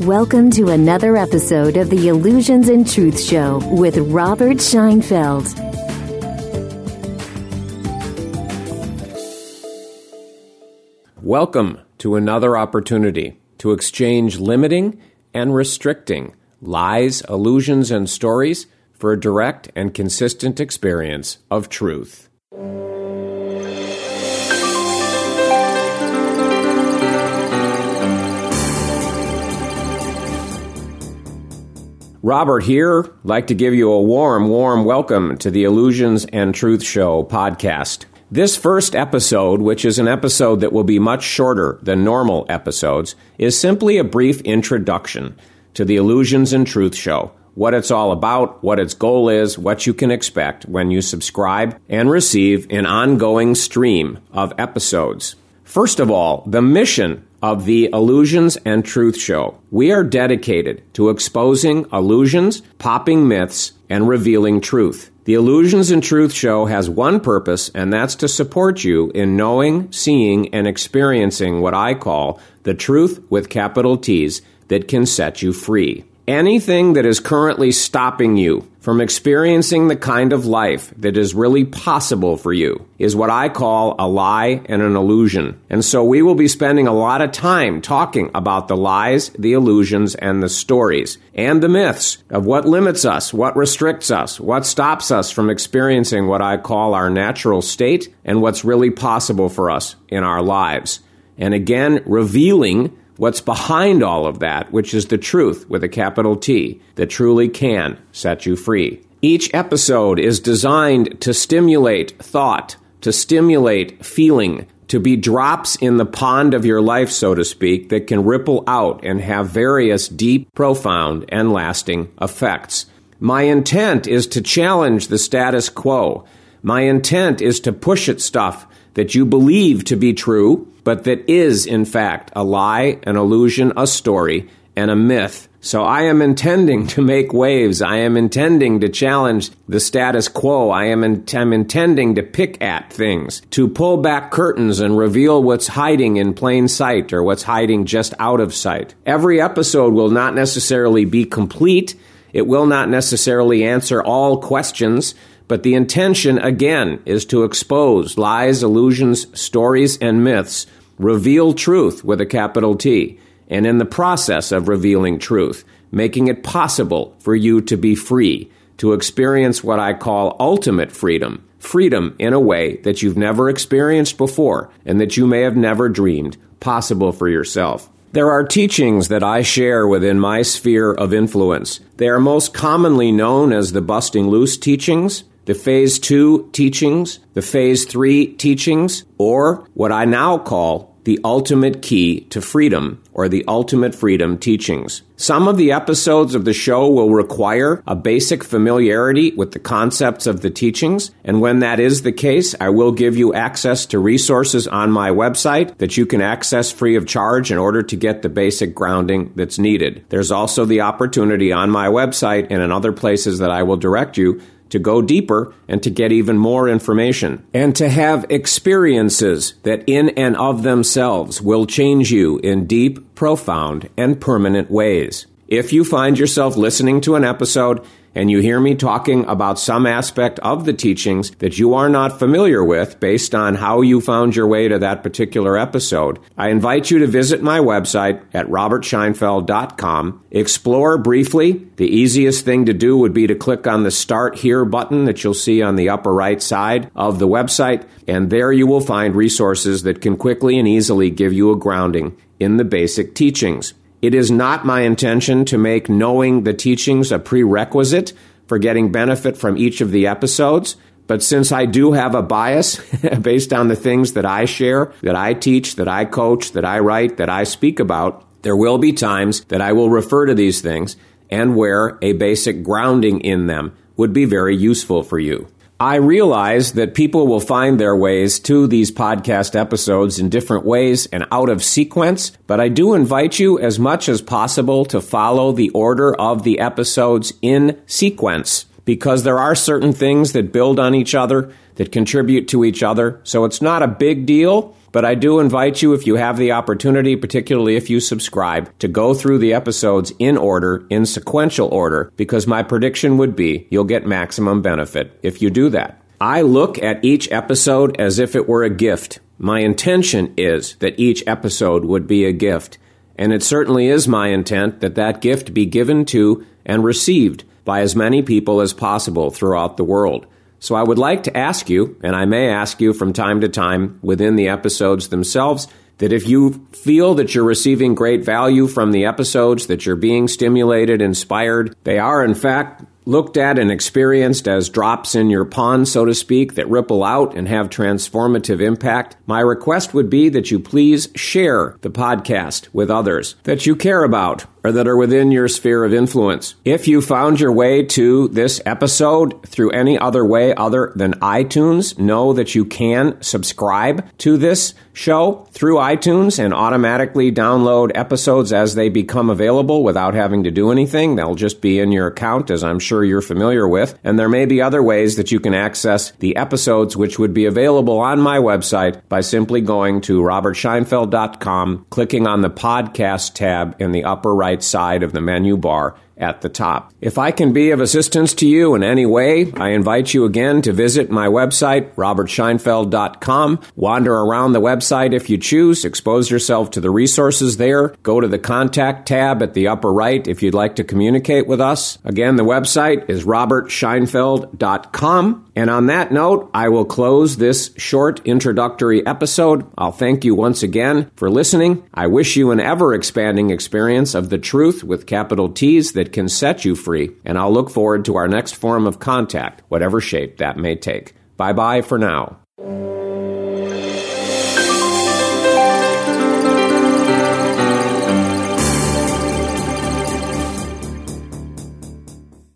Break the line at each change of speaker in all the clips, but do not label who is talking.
Welcome to another episode of the Illusions and Truth Show with Robert Scheinfeld.
Welcome to another opportunity to exchange limiting and restricting lies, illusions, and stories for a direct and consistent experience of truth. Robert here. Like to give you a warm, warm welcome to the Illusions and Truth Show podcast. This first episode, which is an episode that will be much shorter than normal episodes, is simply a brief introduction to the Illusions and Truth Show. What it's all about, what its goal is, what you can expect when you subscribe and receive an ongoing stream of episodes. First of all, the mission of the Illusions and Truth Show. We are dedicated to exposing illusions, popping myths, and revealing truth. The Illusions and Truth Show has one purpose, and that's to support you in knowing, seeing, and experiencing what I call the truth with capital T's that can set you free. Anything that is currently stopping you from experiencing the kind of life that is really possible for you is what I call a lie and an illusion. And so we will be spending a lot of time talking about the lies, the illusions, and the stories and the myths of what limits us, what restricts us, what stops us from experiencing what I call our natural state and what's really possible for us in our lives. And again, revealing what's behind all of that, which is the truth with a capital T that truly can set you free. Each episode is designed to stimulate thought, to stimulate feeling, to be drops in the pond of your life, so to speak, that can ripple out and have various deep, profound, and lasting effects. My intent is to challenge the status quo. My intent is to push at stuff that you believe to be true but that is, in fact, a lie, an illusion, a story, and a myth. So I am intending to make waves. I am intending to challenge the status quo. I am in, I'm intending to pick at things, to pull back curtains and reveal what's hiding in plain sight or what's hiding just out of sight. Every episode will not necessarily be complete. It will not necessarily answer all questions, but the intention, again, is to expose lies, illusions, stories, and myths, reveal truth with a capital T, and in the process of revealing truth, making it possible for you to be free, to experience what I call ultimate freedom. Freedom in a way that you've never experienced before and that you may have never dreamed possible for yourself. There are teachings that I share within my sphere of influence. They are most commonly known as the busting loose teachings, the phase two teachings, the phase three teachings, or what I now call the ultimate key to freedom or the ultimate freedom teachings. Some of the episodes of the show will require a basic familiarity with the concepts of the teachings, and when that is the case, I will give you access to resources on my website that you can access free of charge in order to get the basic grounding that's needed. There's also the opportunity on my website and in other places that I will direct you to go deeper and to get even more information and to have experiences that in and of themselves will change you in deep, profound, and permanent ways. If you find yourself listening to an episode and you hear me talking about some aspect of the teachings that you are not familiar with based on how you found your way to that particular episode, I invite you to visit my website at robertscheinfeld.com. Explore briefly. The easiest thing to do would be to click on the Start Here button that you'll see on the upper right side of the website, and there you will find resources that can quickly and easily give you a grounding in the basic teachings. It is not my intention to make knowing the teachings a prerequisite for getting benefit from each of the episodes. But since I do have a bias based on the things that I share, that I teach, that I coach, that I write, that I speak about, there will be times that I will refer to these things and where a basic grounding in them would be very useful for you. I realize that people will find their ways to these podcast episodes in different ways and out of sequence, but I do invite you as much as possible to follow the order of the episodes in sequence because there are certain things that build on each other, that contribute to each other. So it's not a big deal But I do invite you, if you have the opportunity, particularly if you subscribe, to go through the episodes in order, in sequential order, because my prediction would be you'll get maximum benefit if you do that. I look at each episode as if it were a gift. My intention is that each episode would be a gift. And it certainly is my intent that that gift be given to and received by as many people as possible throughout the world. So I would like to ask you, and I may ask you from time to time within the episodes themselves, that if you feel that you're receiving great value from the episodes, that you're being stimulated, inspired, they are in fact looked at and experienced as drops in your pond, so to speak, that ripple out and have transformative impact, my request would be that you please share the podcast with others that you care about or that are within your sphere of influence. If you found your way to this episode through any other way other than iTunes, know that you can subscribe to this show through iTunes and automatically download episodes as they become available without having to do anything. They'll just be in your account, as I'm sure you're familiar with. And there may be other ways that you can access the episodes, which would be available on my website by simply going to robertscheinfeld.com, clicking on the podcast tab in the upper right right side of the menu bar at the top. If I can be of assistance to you in any way, I invite you again to visit my website, robertscheinfeld.com. Wander around the website if you choose, expose yourself to the resources there. Go to the contact tab at the upper right if you'd like to communicate with us. Again, the website is robertscheinfeld.com. And on that note, I will close this short introductory episode. I'll thank you once again for listening. I wish you an ever expanding experience of the truth with capital T's that can set you free, and I'll look forward to our next form of contact, whatever shape that may take. Bye bye for now.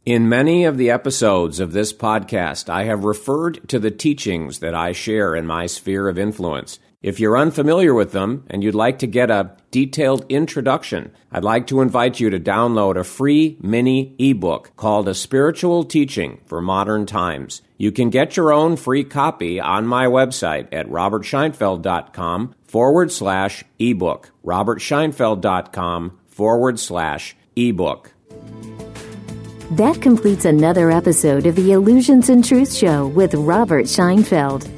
In many of the episodes of this podcast, I have referred to the teachings that I share in my sphere of influence. If you're unfamiliar with them and you'd like to get a detailed introduction, I'd like to invite you to download a free mini ebook called A Spiritual Teaching for Modern Times. You can get your own free copy on my website at robertscheinfeld.com forward slash ebook. robertscheinfeld.com forward slash ebook.
That completes another episode of the Illusions and Truth Show with Robert Scheinfeld.